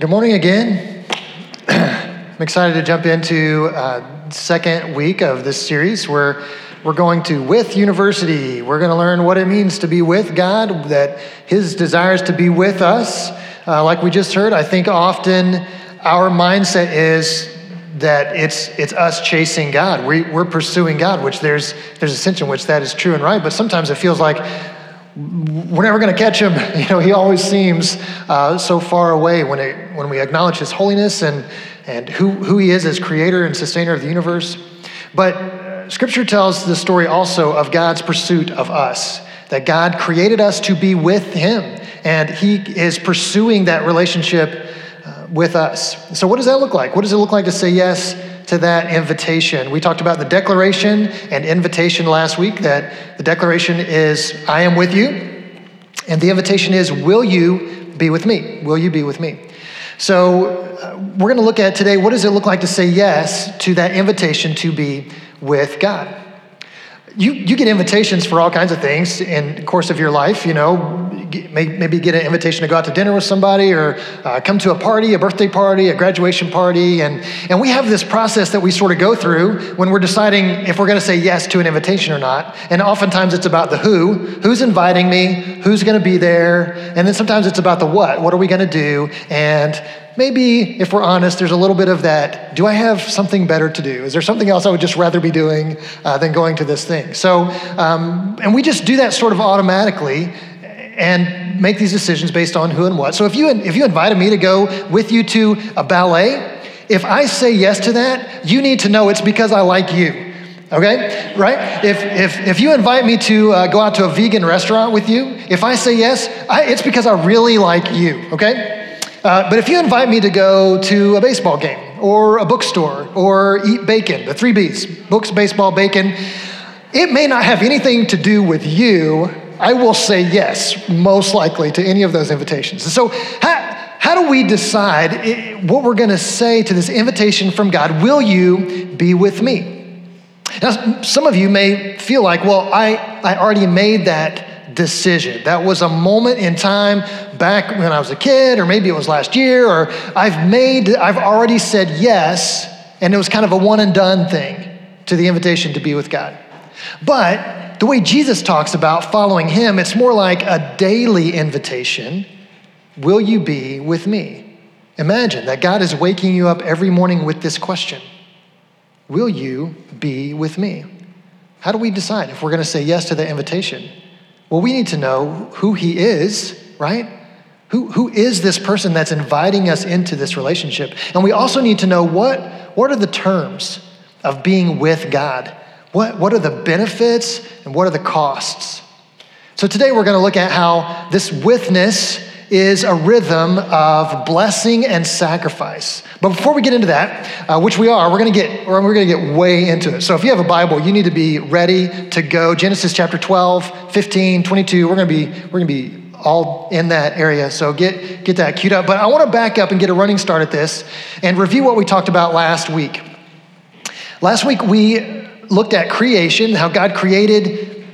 Good morning again. I'm excited to jump into uh, second week of this series where we're going to with university. We're going to learn what it means to be with God, that His desires to be with us. Uh, like we just heard, I think often our mindset is that it's it's us chasing God. We, we're pursuing God, which there's there's a sense in which that is true and right. But sometimes it feels like we're never going to catch him. You know, he always seems uh, so far away when, it, when we acknowledge his holiness and, and who, who he is as creator and sustainer of the universe. But uh, scripture tells the story also of God's pursuit of us, that God created us to be with him, and he is pursuing that relationship with us. So, what does that look like? What does it look like to say yes to that invitation. We talked about the declaration and invitation last week, that the declaration is, I am with you. And the invitation is, Will you be with me? Will you be with me? So uh, we're going to look at today what does it look like to say yes to that invitation to be with God? You, you get invitations for all kinds of things in the course of your life, you know, maybe get an invitation to go out to dinner with somebody or uh, come to a party, a birthday party, a graduation party. And, and we have this process that we sort of go through when we're deciding if we're going to say yes to an invitation or not. And oftentimes it's about the who who's inviting me, who's going to be there. And then sometimes it's about the what what are we going to do? And maybe if we're honest, there's a little bit of that do I have something better to do? Is there something else I would just rather be doing uh, than going to this thing? So, um, and we just do that sort of automatically and make these decisions based on who and what. So if you, if you invited me to go with you to a ballet, if I say yes to that, you need to know it's because I like you. Okay? Right? If, if, if you invite me to uh, go out to a vegan restaurant with you, if I say yes, I, it's because I really like you. Okay? Uh, but if you invite me to go to a baseball game or a bookstore or eat bacon, the three B's books, baseball, bacon, it may not have anything to do with you I will say yes, most likely, to any of those invitations. so, how, how do we decide eh, what we're going to say to this invitation from God? Will you be with me? Now, some of you may feel like, well, I, I already made that decision. That was a moment in time back when I was a kid, or maybe it was last year, or I've made, I've already said yes, and it was kind of a one and done thing to the invitation to be with God. But the way Jesus talks about following him, it's more like a daily invitation Will you be with me? Imagine that God is waking you up every morning with this question Will you be with me? How do we decide if we're going to say yes to that invitation? Well, we need to know who he is, right? Who, who is this person that's inviting us into this relationship? And we also need to know what, what are the terms of being with God? What, what are the benefits and what are the costs? So today we're going to look at how this withness is a rhythm of blessing and sacrifice. But before we get into that, uh, which we are, we're going to get we're going to get way into it. So if you have a Bible, you need to be ready to go. Genesis chapter 12, 15, 22. We're going to be we're going to be all in that area. So get get that queued up. But I want to back up and get a running start at this and review what we talked about last week. Last week we looked at creation, how God created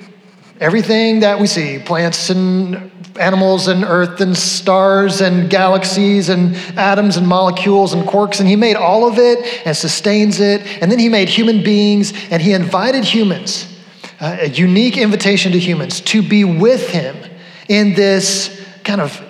everything that we see plants and animals and earth and stars and galaxies and atoms and molecules and quarks. And He made all of it and sustains it. And then He made human beings and He invited humans, uh, a unique invitation to humans, to be with Him in this kind of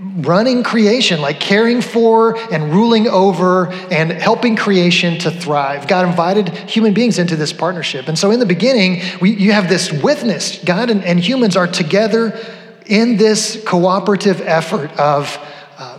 running creation, like caring for and ruling over and helping creation to thrive. God invited human beings into this partnership. And so in the beginning, we, you have this withness. God and, and humans are together in this cooperative effort of uh,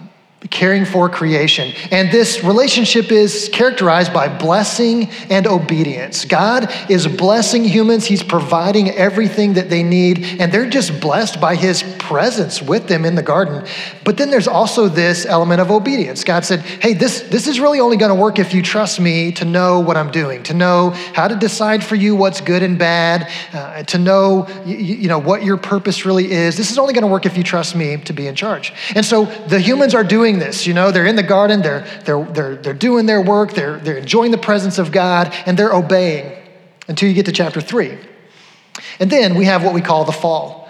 caring for creation. And this relationship is characterized by blessing and obedience. God is blessing humans, He's providing everything that they need, and they're just blessed by His presence with them in the garden. But then there's also this element of obedience. God said, Hey, this, this is really only going to work if you trust me to know what I'm doing, to know how to decide for you what's good and bad, uh, to know you, you know what your purpose really is. This is only going to work if you trust me to be in charge. And so the humans are doing this. You know, they're in the garden, they're, they're, they're, they're doing their work, they're, they're enjoying the presence of God, and they're obeying until you get to chapter three. And then we have what we call the fall.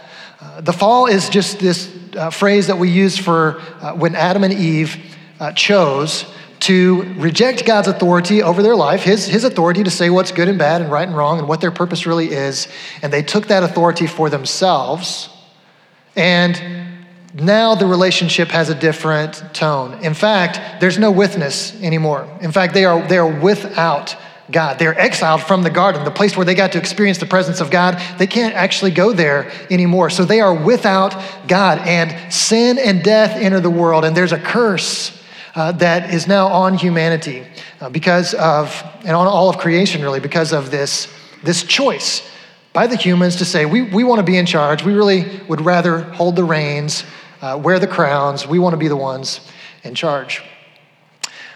Uh, the fall is just this uh, phrase that we use for uh, when Adam and Eve uh, chose to reject God's authority over their life, his, his authority to say what's good and bad and right and wrong and what their purpose really is. And they took that authority for themselves. And now the relationship has a different tone. In fact, there's no withness anymore. In fact, they are, they are without God. They're exiled from the garden, the place where they got to experience the presence of God. They can't actually go there anymore. So they are without God, and sin and death enter the world, and there's a curse uh, that is now on humanity uh, because of, and on all of creation really, because of this, this choice by the humans to say, we, we want to be in charge. We really would rather hold the reins, uh, wear the crowns. We want to be the ones in charge.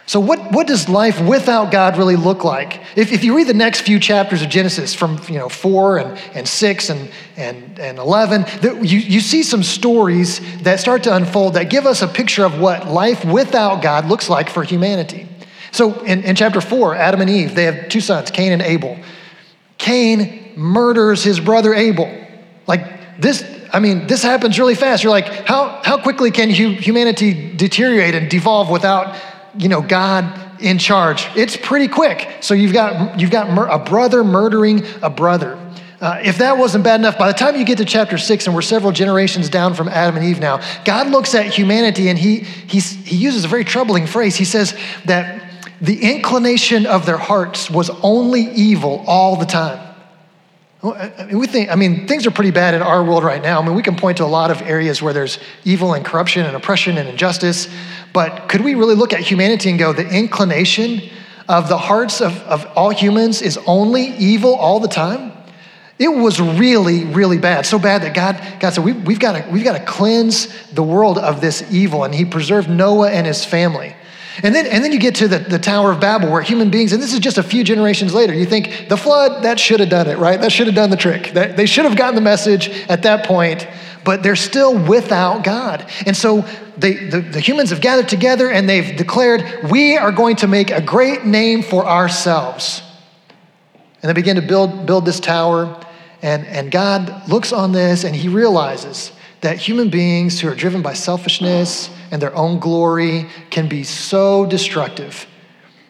So, what, what does life without God really look like? If, if you read the next few chapters of Genesis from you know, 4 and, and 6 and, and, and 11, you, you see some stories that start to unfold that give us a picture of what life without God looks like for humanity. So, in, in chapter 4, Adam and Eve, they have two sons, Cain and Abel. Cain murders his brother Abel. Like, this, I mean, this happens really fast. You're like, how, how quickly can humanity deteriorate and devolve without you know, God in charge. It's pretty quick. So you've got, you've got mur- a brother murdering a brother. Uh, if that wasn't bad enough, by the time you get to chapter six, and we're several generations down from Adam and Eve now, God looks at humanity and he, he's he uses a very troubling phrase. He says that the inclination of their hearts was only evil all the time. I mean, we think, I mean, things are pretty bad in our world right now. I mean, we can point to a lot of areas where there's evil and corruption and oppression and injustice. But could we really look at humanity and go, the inclination of the hearts of, of all humans is only evil all the time? It was really, really bad. So bad that God, God said, we, we've got we've got to cleanse the world of this evil. And he preserved Noah and his family. And then, and then you get to the, the Tower of Babel where human beings, and this is just a few generations later, you think the flood, that should have done it, right? That should have done the trick. That, they should have gotten the message at that point, but they're still without God. And so they, the, the humans have gathered together and they've declared, we are going to make a great name for ourselves. And they begin to build, build this tower. And, and God looks on this and he realizes that human beings who are driven by selfishness and their own glory can be so destructive.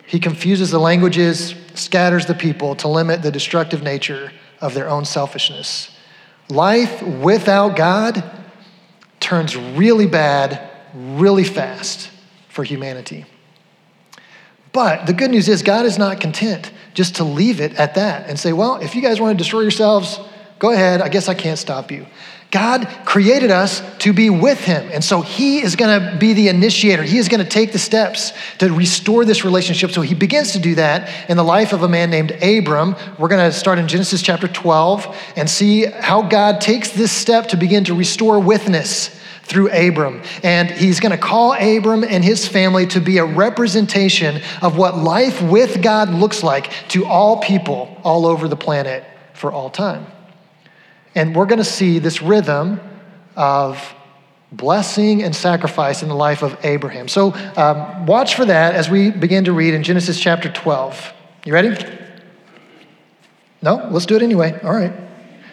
He confuses the languages, scatters the people to limit the destructive nature of their own selfishness. Life without God turns really bad really fast for humanity. But the good news is, God is not content just to leave it at that and say, well, if you guys want to destroy yourselves, go ahead. I guess I can't stop you. God created us to be with Him. And so He is going to be the initiator. He is going to take the steps to restore this relationship. So He begins to do that in the life of a man named Abram. We're going to start in Genesis chapter 12 and see how God takes this step to begin to restore withness through Abram. And he's going to call Abram and his family to be a representation of what life with God looks like to all people all over the planet for all time. And we're going to see this rhythm of blessing and sacrifice in the life of Abraham. So um, watch for that as we begin to read in Genesis chapter 12. You ready? No? Let's do it anyway. All right.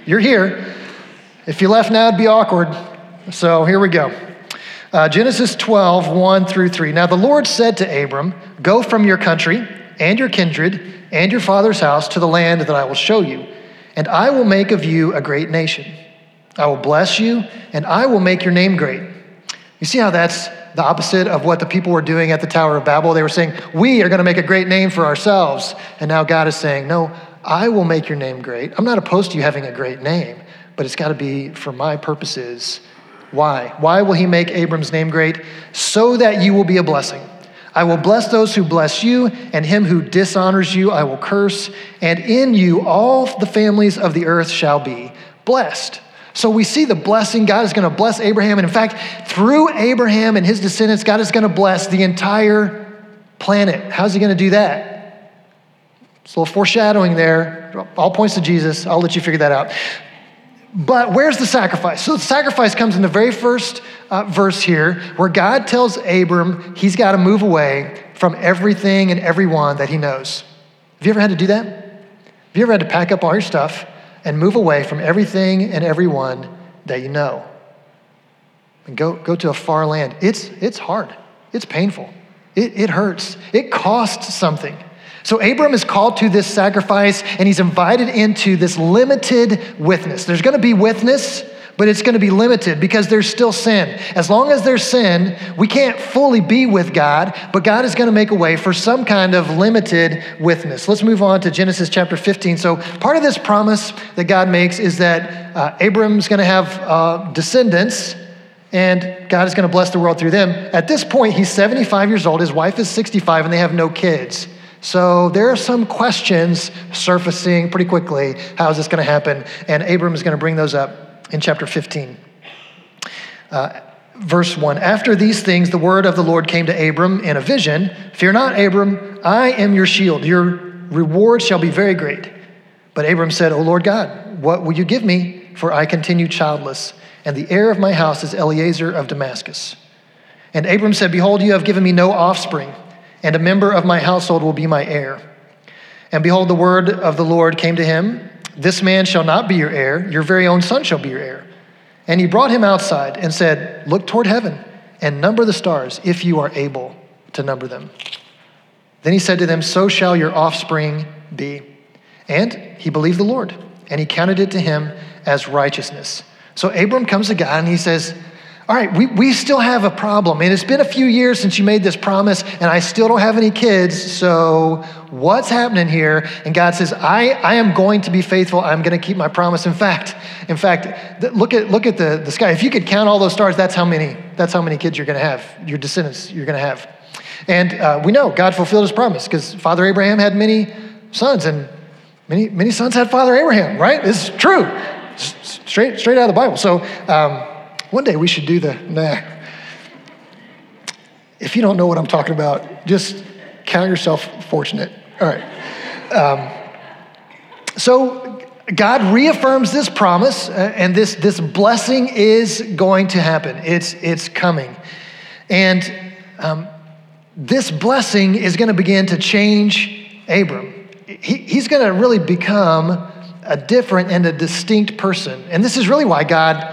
You're here. If you left now, it'd be awkward. So here we go. Uh, Genesis 12, 1 through 3. Now the Lord said to Abram, Go from your country and your kindred and your father's house to the land that I will show you, and I will make of you a great nation. I will bless you, and I will make your name great. You see how that's the opposite of what the people were doing at the Tower of Babel? They were saying, We are going to make a great name for ourselves. And now God is saying, No, I will make your name great. I'm not opposed to you having a great name, but it's got to be for my purposes why? Why will he make Abram's name great? So that you will be a blessing. I will bless those who bless you, and him who dishonors you I will curse, and in you all the families of the earth shall be blessed. So we see the blessing. God is going to bless Abraham. And in fact, through Abraham and his descendants, God is going to bless the entire planet. How's he going to do that? It's a little foreshadowing there. All points to Jesus. I'll let you figure that out. But where's the sacrifice? So the sacrifice comes in the very first uh, verse here, where God tells Abram he's got to move away from everything and everyone that he knows. Have you ever had to do that? Have you ever had to pack up all your stuff and move away from everything and everyone that you know? And go, go to a far land. It's, it's hard, it's painful. It, it hurts, it costs something. So Abram is called to this sacrifice and he's invited into this limited withness. There's going to be withness, but it's going to be limited because there's still sin. As long as there's sin, we can't fully be with God, but God is going to make a way for some kind of limited withness. Let's move on to Genesis chapter 15. So, part of this promise that God makes is that uh, Abram's going to have uh, descendants and God is going to bless the world through them. At this point, he's 75 years old, his wife is 65, and they have no kids. So there are some questions surfacing pretty quickly. How is this going to happen? And Abram is going to bring those up in chapter 15. Uh, verse 1 After these things, the word of the Lord came to Abram in a vision Fear not, Abram, I am your shield. Your reward shall be very great. But Abram said, O Lord God, what will you give me? For I continue childless, and the heir of my house is Eliezer of Damascus. And Abram said, Behold, you have given me no offspring, and a member of my household will be my heir. And behold, the word of the Lord came to him this man shall not be your heir, your very own son shall be your heir. And he brought him outside and said, Look toward heaven and number the stars, if you are able to number them. Then he said to them, So shall your offspring be. And he believed the Lord, and he counted it to him as righteousness. So Abram comes to God and he says, all right, we, we still have a problem. And it's been a few years since you made this promise, and I still don't have any kids. So, what's happening here? And God says, I, I am going to be faithful. I'm going to keep my promise. In fact, in fact, look at, look at the, the sky. If you could count all those stars, that's how many, that's how many kids you're going to have, your descendants you're going to have. And uh, we know God fulfilled his promise because Father Abraham had many sons, and many, many sons had Father Abraham, right? It's true. Straight, straight out of the Bible. So, um, one day we should do the, nah. If you don't know what I'm talking about, just count yourself fortunate. All right. Um, so God reaffirms this promise, uh, and this, this blessing is going to happen. It's, it's coming. And um, this blessing is going to begin to change Abram. He, he's going to really become a different and a distinct person. And this is really why God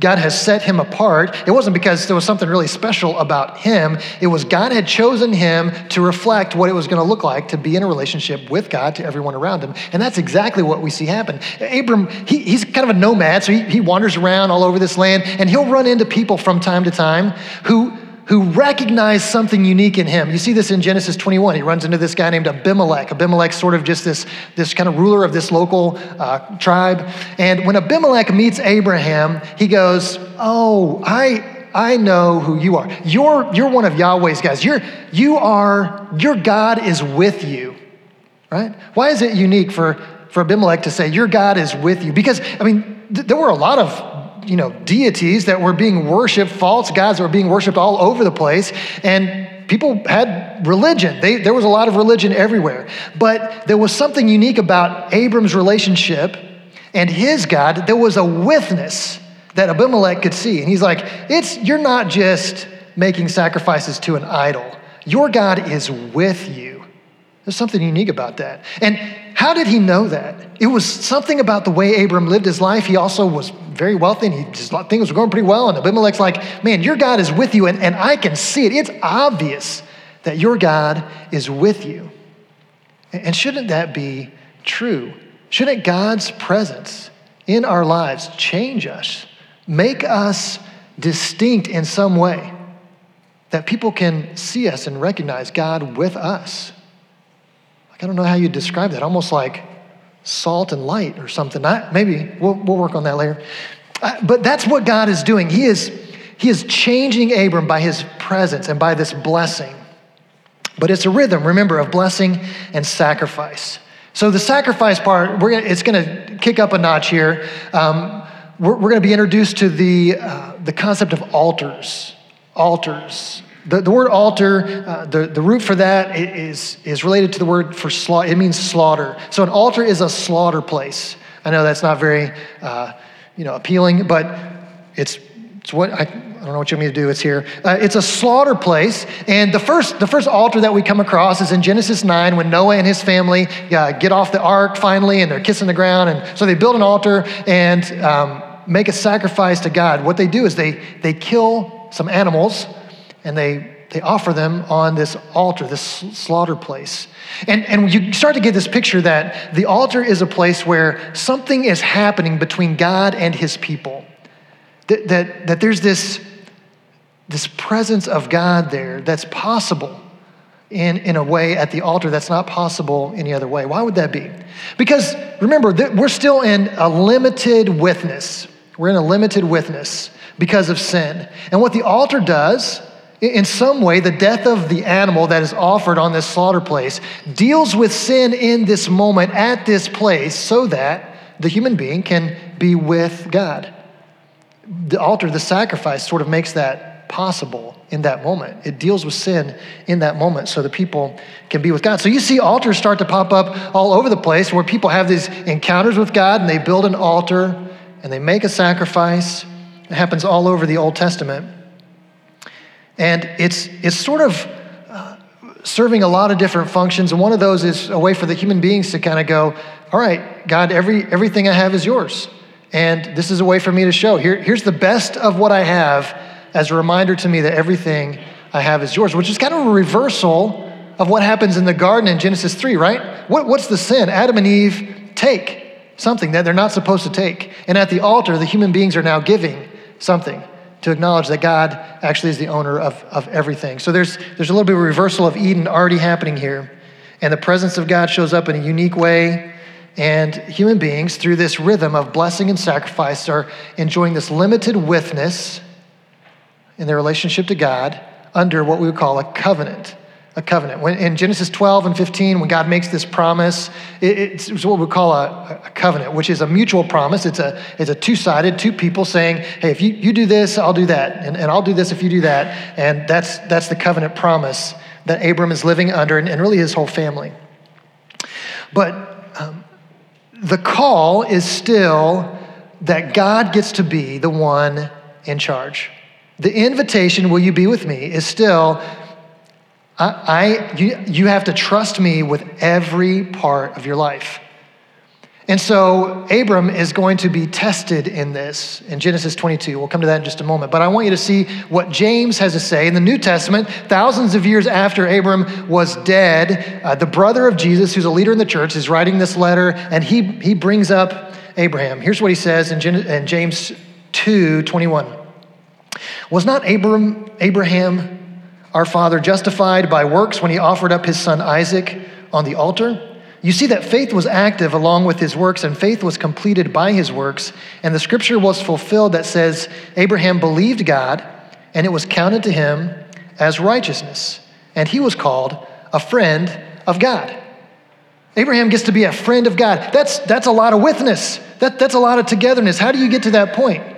God has set him apart. It wasn't because there was something really special about him. It was God had chosen him to reflect what it was going to look like to be in a relationship with God to everyone around him. And that's exactly what we see happen. Abram, he, he's kind of a nomad, so he, he wanders around all over this land, and he'll run into people from time to time who who recognize something unique in him. You see this in Genesis 21. He runs into this guy named Abimelech. Abimelech's sort of just this, this kind of ruler of this local uh, tribe. And when Abimelech meets Abraham, he goes, Oh, I, I know who you are. You're, you're one of Yahweh's guys. You're, you are, your God is with you, right? Why is it unique for, for Abimelech to say, Your God is with you? Because, I mean, th- there were a lot of you know, deities that were being worshiped, false gods that were being worshiped all over the place. And people had religion. They, there was a lot of religion everywhere. But there was something unique about Abram's relationship and his God. There was a withness that Abimelech could see. And he's like, it's, you're not just making sacrifices to an idol. Your God is with you. There's something unique about that. And how did he know that? It was something about the way Abram lived his life. He also was very wealthy and he just things were going pretty well. And Abimelech's like, man, your God is with you, and, and I can see it. It's obvious that your God is with you. And shouldn't that be true? Shouldn't God's presence in our lives change us, make us distinct in some way, that people can see us and recognize God with us? Like, I don't know how you describe that, almost like salt and light or something. I, maybe we'll, we'll work on that later. But that's what God is doing. He is, he is changing Abram by his presence and by this blessing. But it's a rhythm, remember, of blessing and sacrifice. So the sacrifice part, we're gonna, it's going to kick up a notch here. Um, we're, we're going to be introduced to the, uh, the concept of altars. Altars. The, the word altar, uh, the, the root for that is, is related to the word for slaughter. It means slaughter. So an altar is a slaughter place. I know that's not very uh, you know, appealing, but it's, it's what I, I don't know what you want me to do. It's here. Uh, it's a slaughter place, and the first the first altar that we come across is in Genesis nine when Noah and his family uh, get off the ark finally, and they're kissing the ground, and so they build an altar and um, make a sacrifice to God. What they do is they they kill some animals and they they offer them on this altar, this slaughter place. And, and you start to get this picture that the altar is a place where something is happening between God and his people. That, that, that there's this, this presence of God there that's possible in, in a way at the altar that's not possible any other way. Why would that be? Because remember, we're still in a limited withness. We're in a limited withness because of sin. And what the altar does, in some way, the death of the animal that is offered on this slaughter place deals with sin in this moment at this place so that the human being can be with God. The altar, the sacrifice, sort of makes that possible in that moment. It deals with sin in that moment so the people can be with God. So you see altars start to pop up all over the place where people have these encounters with God and they build an altar and they make a sacrifice. It happens all over the Old Testament. And it's, it's sort of uh, serving a lot of different functions. And one of those is a way for the human beings to kind of go, all right, God, every, everything I have is yours. And this is a way for me to show. Here, here's the best of what I have as a reminder to me that everything I have is yours, which is kind of a reversal of what happens in the garden in Genesis 3, right? What, what's the sin? Adam and Eve take something that they're not supposed to take. And at the altar, the human beings are now giving something to acknowledge that God actually is the owner of, of everything. So there's, there's a little bit of reversal of Eden already happening here. And the presence of God shows up in a unique way. And human beings, through this rhythm of blessing and sacrifice, are enjoying this limited withness in their relationship to God under what we would call a covenant a covenant. When, in Genesis 12 and 15, when God makes this promise, it, it's, what we call a, a, covenant, which is a mutual promise. It's a, it's a two sided, two people saying, hey, if you, you do this, I'll do that. And, and I'll do this if you do that. And that's, that's the covenant promise that Abram is living under, and, and really his whole family. But um, the call is still that God gets to be the one in charge. The invitation, will you be with me, is still I, I, you, you have to trust me with every part of your life. And so Abram is going to be tested in this in Genesis 22. We'll come to that in just a moment. But I want you to see what James has to say in the New Testament, thousands of years after Abram was dead. Uh, the brother of Jesus, who's a leader in the church, is writing this letter, and he, he brings up Abraham. Here's what he says in, Gen- in James 2 21. Was not Abram, Abraham our father justified by works when he offered up his son Isaac on the altar? You see that faith was active along with his works, and faith was completed by his works. And the scripture was fulfilled that says, Abraham believed God, and it was counted to him as righteousness. And he was called a friend of God. Abraham gets to be a friend of God. That's, that's a lot of withness. That, that's a lot of togetherness. How do you get to that point?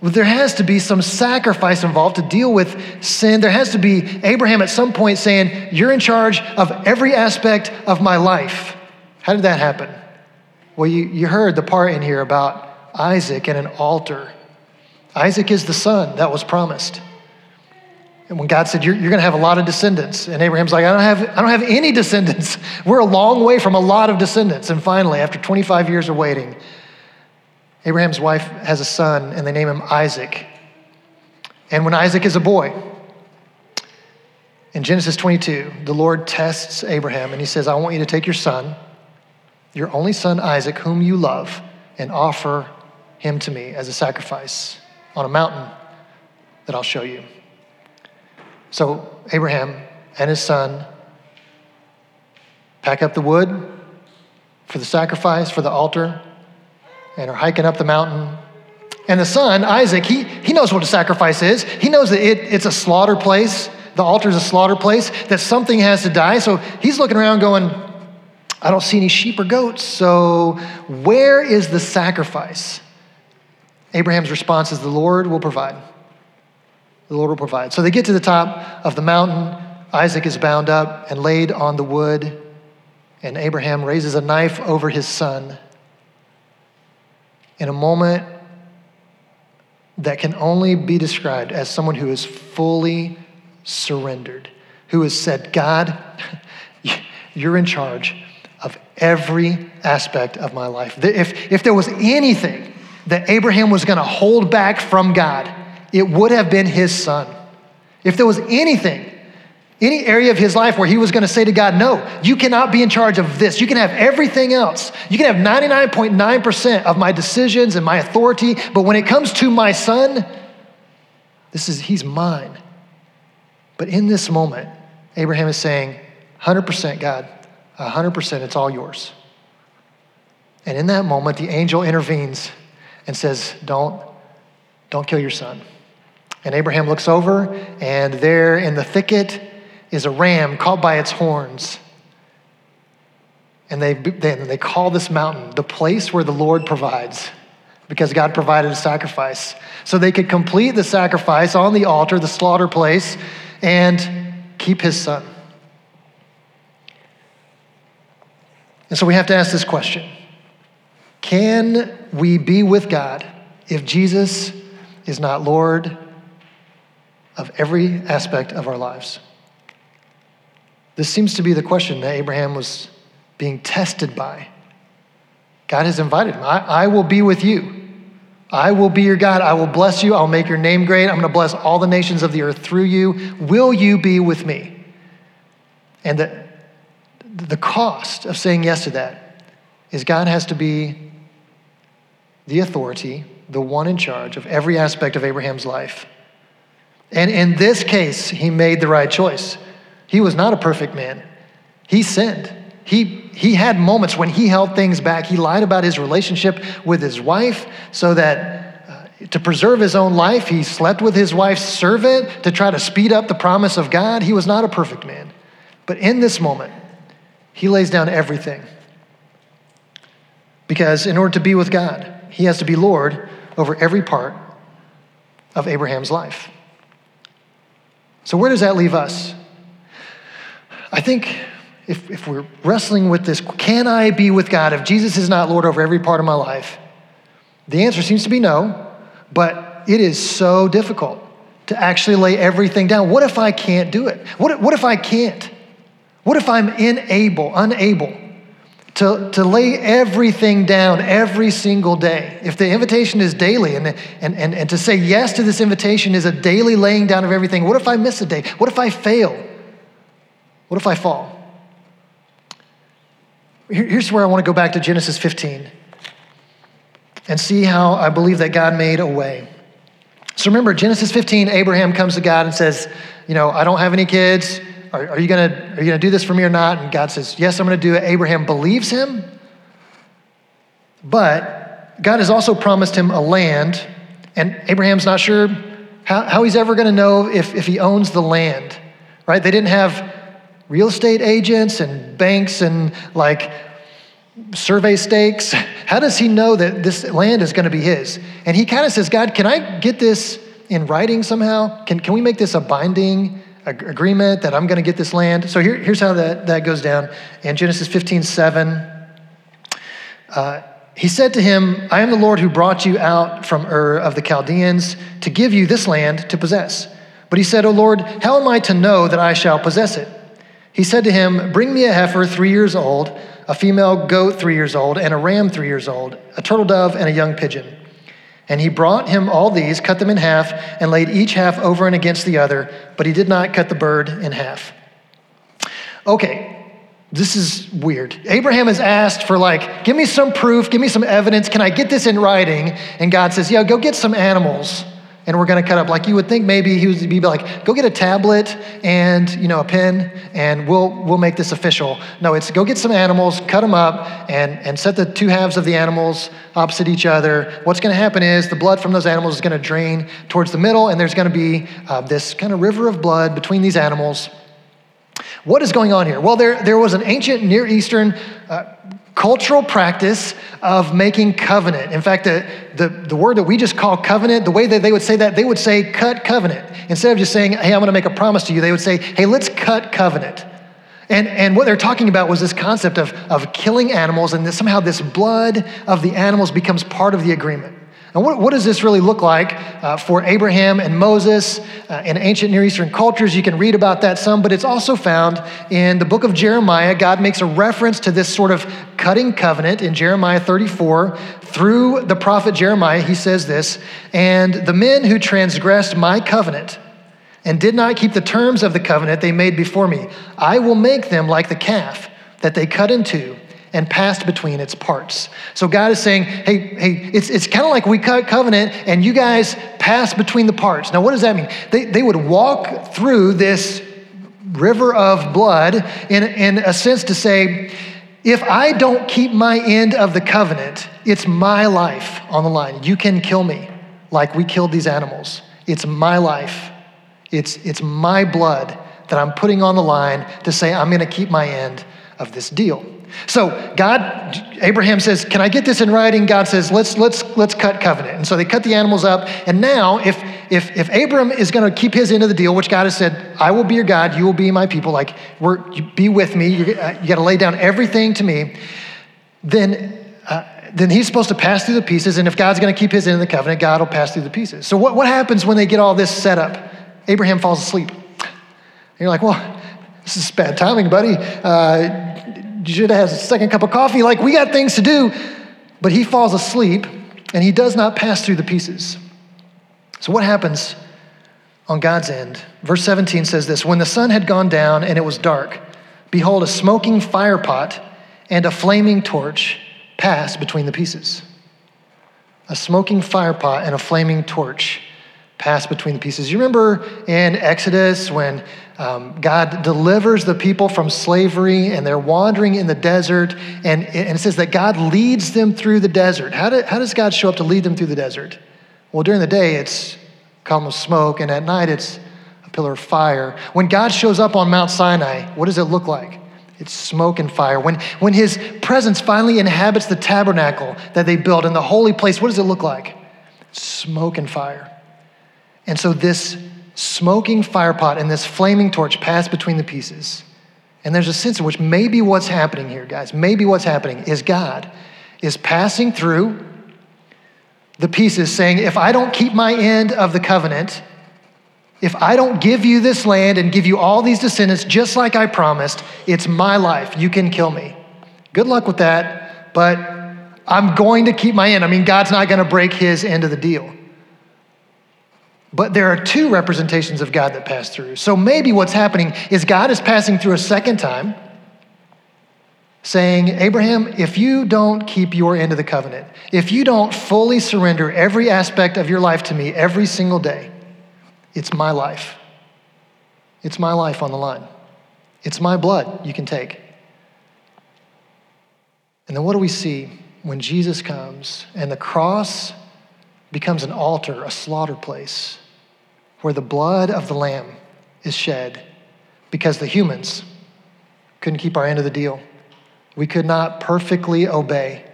There has to be some sacrifice involved to deal with sin. There has to be Abraham at some point saying, You're in charge of every aspect of my life. How did that happen? Well, you, you heard the part in here about Isaac and an altar. Isaac is the son that was promised. And when God said, You're, you're going to have a lot of descendants, and Abraham's like, I don't, have, I don't have any descendants. We're a long way from a lot of descendants. And finally, after 25 years of waiting, Abraham's wife has a son, and they name him Isaac. And when Isaac is a boy, in Genesis 22, the Lord tests Abraham and he says, I want you to take your son, your only son Isaac, whom you love, and offer him to me as a sacrifice on a mountain that I'll show you. So Abraham and his son pack up the wood for the sacrifice, for the altar, and are hiking up the mountain. And the son, Isaac, he, he knows what a sacrifice is. He knows that it, it's a slaughter place. The altar is a slaughter place, that something has to die. So he's looking around going, I don't see any sheep or goats. So where is the sacrifice? Abraham's response is, The Lord will provide. The Lord will provide. So they get to the top of the mountain. Isaac is bound up and laid on the wood. And Abraham raises a knife over his son in a moment that can only be described as someone who is fully surrendered, who has said, God, you're in charge of every aspect of my life. If, if there was anything that Abraham was going to hold back from God, it would have been his son. If there was anything Any area of his life where he was going to say to God, No, you cannot be in charge of this. You can have everything else. You can have 99.9% of my decisions and my authority, but when it comes to my son, this is, he's mine. But in this moment, Abraham is saying, 100% God, 100% it's all yours. And in that moment, the angel intervenes and says, Don't, don't kill your son. And Abraham looks over, and there in the thicket, is a ram caught by its horns. And they, they, they call this mountain the place where the Lord provides because God provided a sacrifice. So they could complete the sacrifice on the altar, the slaughter place, and keep his son. And so we have to ask this question Can we be with God if Jesus is not Lord of every aspect of our lives? This seems to be the question that Abraham was being tested by. God has invited him. I, I, will be with you. I will be your God. I will bless you. I'll make your name great. I'm going to bless all the nations of the earth through you. Will you be with me? And the, the cost of saying yes to that is God has to be the authority, the one in charge of every aspect of Abraham's life. And in this case, he made the right choice. He was not a perfect man. He sinned. He, he had moments when he held things back. He lied about his relationship with his wife so that uh, to preserve his own life, he slept with his wife's servant to try to speed up the promise of God. He was not a perfect man. But in this moment, he lays down everything. Because in order to be with God, he has to be Lord over every part of Abraham's life. So, where does that leave us? I think if, if we're wrestling with this, can I be with God if Jesus is not Lord over every part of my life? The answer seems to be no, but it is so difficult to actually lay everything down. What if I can't do it? What what if I can't? What if I'm unable, unable to, to lay everything down every single day? If the invitation is daily and, and, and, and to say yes to this invitation is a daily laying down of everything, what if I miss a day? What if I fail? What if I fall? Here's where I want to go back to Genesis 15 and see how I believe that God made a way. So remember, Genesis 15, Abraham comes to God and says, You know, I don't have any kids. Are, are you going to do this for me or not? And God says, Yes, I'm going to do it. Abraham believes him. But God has also promised him a land, and Abraham's not sure how, how he's ever going to know if, if he owns the land, right? They didn't have real estate agents and banks and like survey stakes? How does he know that this land is going to be his? And he kind of says, God, can I get this in writing somehow? Can, can we make this a binding agreement that I'm going to get this land? So here, here's how that, that goes down. In Genesis 15 7, uh, he said to him, I am the Lord who brought you out from Ur of the Chaldeans to give you this land to possess. But he said, O Lord, how am I to know that I shall possess it? He said to him, Bring me a heifer three years old, a female goat three years old, and a ram three years old, a turtle dove, and a young pigeon. And he brought him all these, cut them in half, and laid each half over and against the other, but he did not cut the bird in half. Okay, this is weird. Abraham has asked for, like, give me some proof, give me some evidence. Can I get this in writing? And God says, yeah, go get some animals and we're going to cut up. Like you would think maybe he would be like, go get a tablet and, you know, a pen and we'll, we'll make this official. No, it's go get some animals, cut them up and, and set the two halves of the animals opposite each other. What's going to happen is the blood from those animals is going to drain towards the middle and there's going to be uh, this kind of river of blood between these animals. What is going on here? Well, there, there was an ancient Near Eastern uh, cultural practice of making covenant. In fact, the, the, the word that we just call covenant, the way that they would say that, they would say cut covenant. Instead of just saying, hey, I'm going to make a promise to you, they would say, hey, let's cut covenant. And, and what they're talking about was this concept of, of killing animals, and somehow this blood of the animals becomes part of the agreement. And what, what does this really look like uh, for Abraham and Moses uh, in ancient Near Eastern cultures? You can read about that some, but it's also found in the book of Jeremiah. God makes a reference to this sort of cutting covenant in Jeremiah 34. Through the prophet Jeremiah, he says this And the men who transgressed my covenant and did not keep the terms of the covenant they made before me, I will make them like the calf that they cut in two and passed between its parts. So God is saying, hey, hey, it's, it's kind of like we cut covenant and you guys pass between the parts. Now, what does that mean? They, they would walk through this river of blood in, in a sense to say, if I don't keep my end of the covenant, it's my life on the line. You can kill me like we killed these animals. It's my life. It's, it's my blood that I'm putting on the line to say I'm going to keep my end of this deal. So God, Abraham says, "Can I get this in writing?" God says, "Let's let's let's cut covenant." And so they cut the animals up. And now, if if if Abram is going to keep his end of the deal, which God has said, "I will be your God, you will be my people," like we're be with me. You, uh, you got to lay down everything to me. Then. Uh, then he's supposed to pass through the pieces, and if God's going to keep his end of the covenant, God will pass through the pieces. So, what, what happens when they get all this set up? Abraham falls asleep. And you're like, well, this is bad timing, buddy. Uh, should have a second cup of coffee. Like, we got things to do. But he falls asleep and he does not pass through the pieces. So, what happens on God's end? Verse 17 says this When the sun had gone down and it was dark, behold, a smoking firepot and a flaming torch passed between the pieces. A smoking firepot and a flaming torch passed between the pieces. You remember in Exodus when um, God delivers the people from slavery and they're wandering in the desert. And, and it says that God leads them through the desert. How, do, how does God show up to lead them through the desert? Well, during the day, it's column of smoke, and at night, it's a pillar of fire. When God shows up on Mount Sinai, what does it look like? It's smoke and fire. When, when his presence finally inhabits the tabernacle that they built in the holy place, what does it look like? Smoke and fire. And so this smoking firepot and this flaming torch pass between the pieces. And there's a sense in which maybe what's happening here, guys, maybe what's happening is God is passing through the pieces, saying, if I don't keep my end of the covenant, if I don't give you this land and give you all these descendants just like I promised, it's my life. You can kill me. Good luck with that, but I'm going to keep my end. I mean, God's not going to break his end of the deal. But there are two representations of God that pass through. So maybe what's happening is God is passing through a second time, saying, Abraham, if you don't keep your end of the covenant, if you don't fully surrender every aspect of your life to me every single day, it's my life. It's my life on the line. It's my blood you can take. And then what do we see when Jesus comes and the cross becomes an altar, a slaughter place, where the blood of the lamb is shed because the humans couldn't keep our end of the deal. We could not perfectly obey.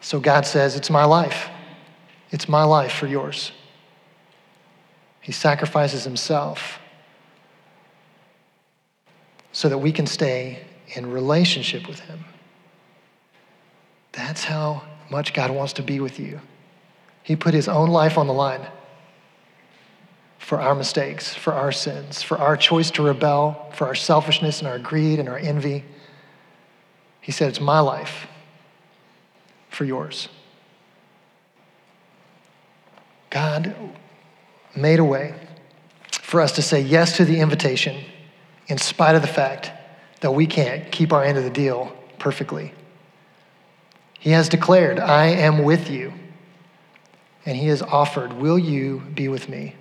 So God says, It's my life. It's my life for yours. He sacrifices himself so that we can stay in relationship with him. That's how much God wants to be with you. He put his own life on the line for our mistakes, for our sins, for our choice to rebel, for our selfishness and our greed and our envy. He said, It's my life for yours. God made a way for us to say yes to the invitation in spite of the fact that we can't keep our end of the deal perfectly. He has declared, I am with you and he has offered, Will you be with me?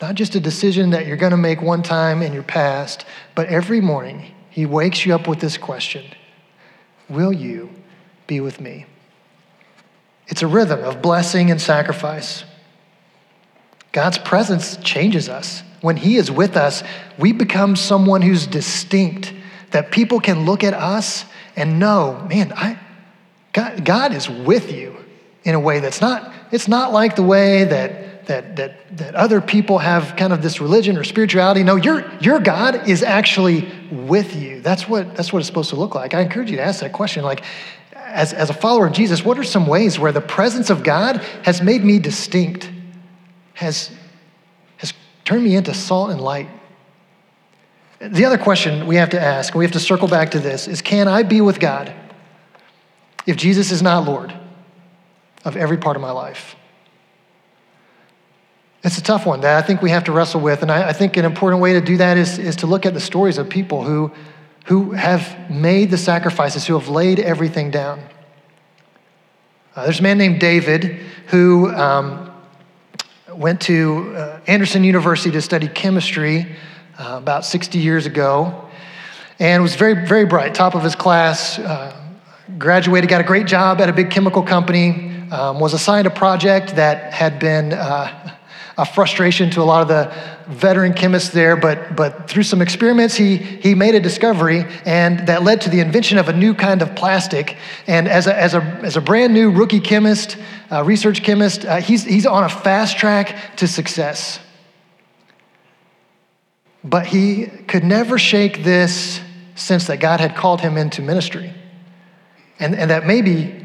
Not just a decision that you're going to make one time in your past, but every morning he wakes you up with this question Will you be with me? It's a rhythm of blessing and sacrifice. God's presence changes us. When He is with us, we become someone who's distinct, that people can look at us and know, man, I, God, God is with you in a way that's not it's not like the way that, that, that, that other people have kind of this religion or spirituality. No, your, your God is actually with you. That's what, that's what it's supposed to look like. I encourage you to ask that question. Like, as, as a follower of Jesus, what are some ways where the presence of God has made me distinct, has, has turned me into salt and light? The other question we have to ask, we have to circle back to this, is can I be with God if Jesus is not Lord? Of every part of my life. It's a tough one that I think we have to wrestle with. And I, I, think an important way to do that is, is to look at the stories of people who, who have made the sacrifices, who have laid everything down. Uh, there's a man named David who um, went to uh, Anderson University to study chemistry uh, about 60 years ago and was very, very bright, top of his class. Uh, graduated, got a great job at a big chemical company, um, was assigned a project that had been uh, a frustration to a lot of the veteran chemists there, but, but through some experiments, he, he made a discovery, and that led to the invention of a new kind of plastic. And as a, as a, as a brand new rookie chemist, uh, research chemist, uh, he's, he's on a fast track to success. But he could never shake this sense that God had called him into ministry. And, and that maybe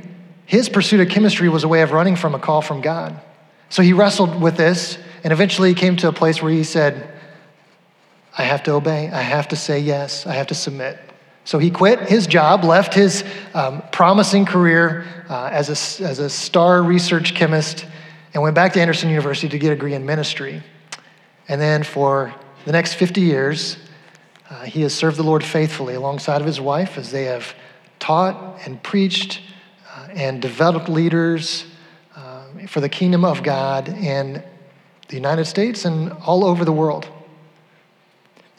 his pursuit of chemistry was a way of running from a call from God. So he wrestled with this and eventually he came to a place where he said, I have to obey, I have to say yes, I have to submit. So he quit his job, left his um, promising career uh, as, a, as a star research chemist, and went back to Anderson University to get a degree in ministry. And then for the next 50 years, uh, he has served the Lord faithfully alongside of his wife as they have taught and preached and developed leaders uh, for the kingdom of God in the United States and all over the world.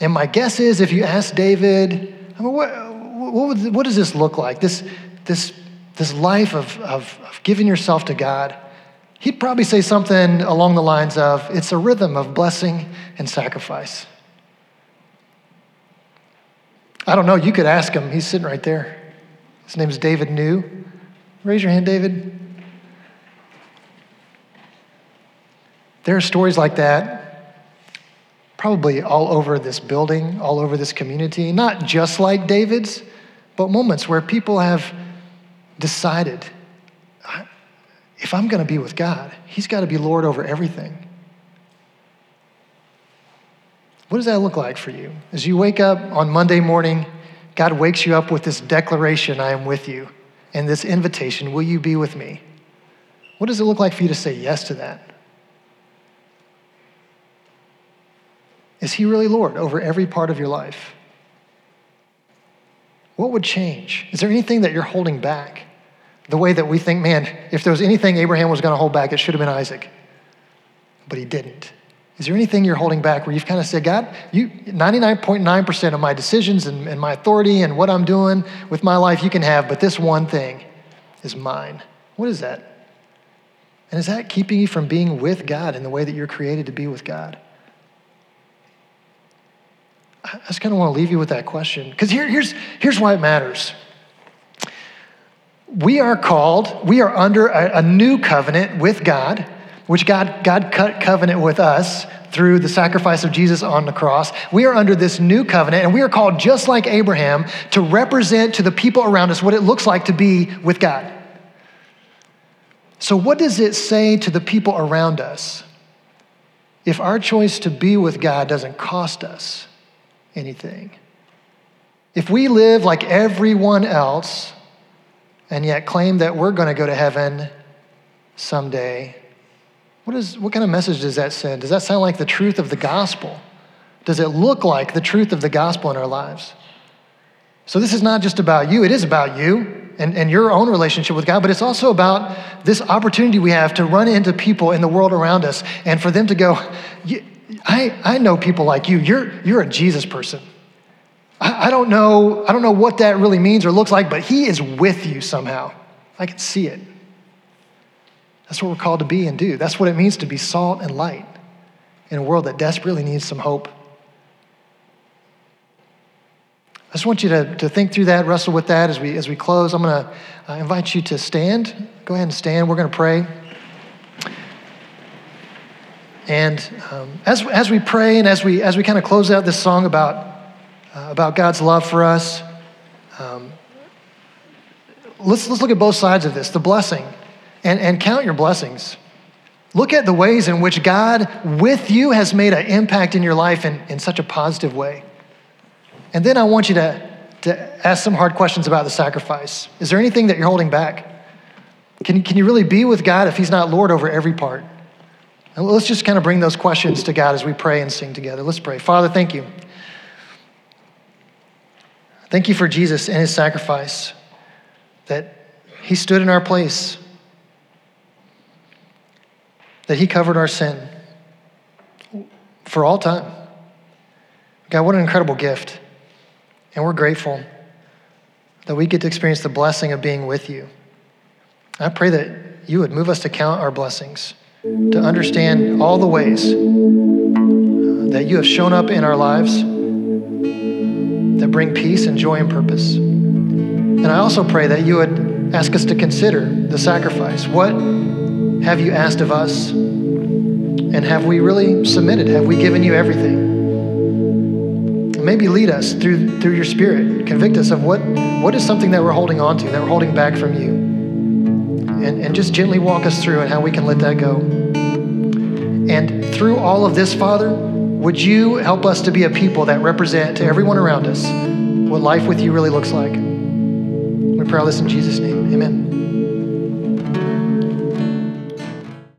And my guess is if you ask David, I mean, what, what, what does this look like? This, this, this life of, of, of giving yourself to God, he'd probably say something along the lines of it's a rhythm of blessing and sacrifice. I don't know, you could ask him. He's sitting right there. His name is David New. Raise your hand, David. There are stories like that probably all over this building, all over this community, not just like David's, but moments where people have decided if I'm going to be with God, He's got to be Lord over everything. What does that look like for you? As you wake up on Monday morning, God wakes you up with this declaration I am with you, and this invitation, Will you be with me? What does it look like for you to say yes to that? Is He really Lord over every part of your life? What would change? Is there anything that you're holding back? The way that we think, man, if there was anything Abraham was going to hold back, it should have been Isaac. But he didn't. Is there anything you're holding back where you've kind of said, God, you 99.9% of my decisions and, and my authority and what I'm doing with my life you can have, but this one thing is mine? What is that? And is that keeping you from being with God in the way that you're created to be with God? I just kind of want to leave you with that question. Because here, here's, here's why it matters. We are called, we are under a, a new covenant with God, which God, God cut covenant with us through the sacrifice of Jesus on the cross. We are under this new covenant, and we are called, just like Abraham, to represent to the people around us what it looks like to be with God. So, what does it say to the people around us if our choice to be with God doesn't cost us? anything. If we live like everyone else and yet claim that we're going to go to heaven someday, what, is, what kind of message does that send? Does that sound like the truth of the gospel? Does it look like the truth of the gospel in our lives? So, this is not just about you, it is about you and, and your own relationship with God, but it's also about this opportunity we have to run into people in the world around us and for them to go, I, I know people like you. You're, you're a Jesus person. I, I, don't know, I don't know what that really means or looks like, but he is with you somehow. I can see it. That's what we're called to be and do. That's what it means to be salt and light in a world that desperately needs some hope. I just want you to, to think through that, wrestle with that as we, as we close. I'm going to uh, invite you to stand. Go ahead and stand. We're going to pray. And um, as, as we pray and as we, as we kind of close out this song about, uh, about God's love for us, um, let's, let's look at both sides of this the blessing and, and count your blessings. Look at the ways in which God, with you, has made an impact in your life in, in such a positive way. And then I want you to, to ask some hard questions about the sacrifice. Is there anything that you're holding back? Can, can you really be with God if He's not Lord over every part? And let's just kind of bring those questions to God as we pray and sing together. Let's pray. Father, thank you. Thank you for Jesus and his sacrifice, that he stood in our place, that he covered our sin for all time. God, what an incredible gift. And we're grateful that we get to experience the blessing of being with you. I pray that you would move us to count our blessings, to understand all the ways that you have shown up in our lives that bring peace and joy and purpose. And I also pray that you would ask us to consider the sacrifice. What have you asked of us? And have we really submitted? Have we given you everything? Maybe lead us through, through your spirit. Convict us of what, what is something that we're holding on to, that we're holding back from you. And, and just gently walk us through and how we can let that go. And through all of this, Father, would you help us to be a people that represent to everyone around us what life with you really looks like? We pray all this in Jesus' name. Amen.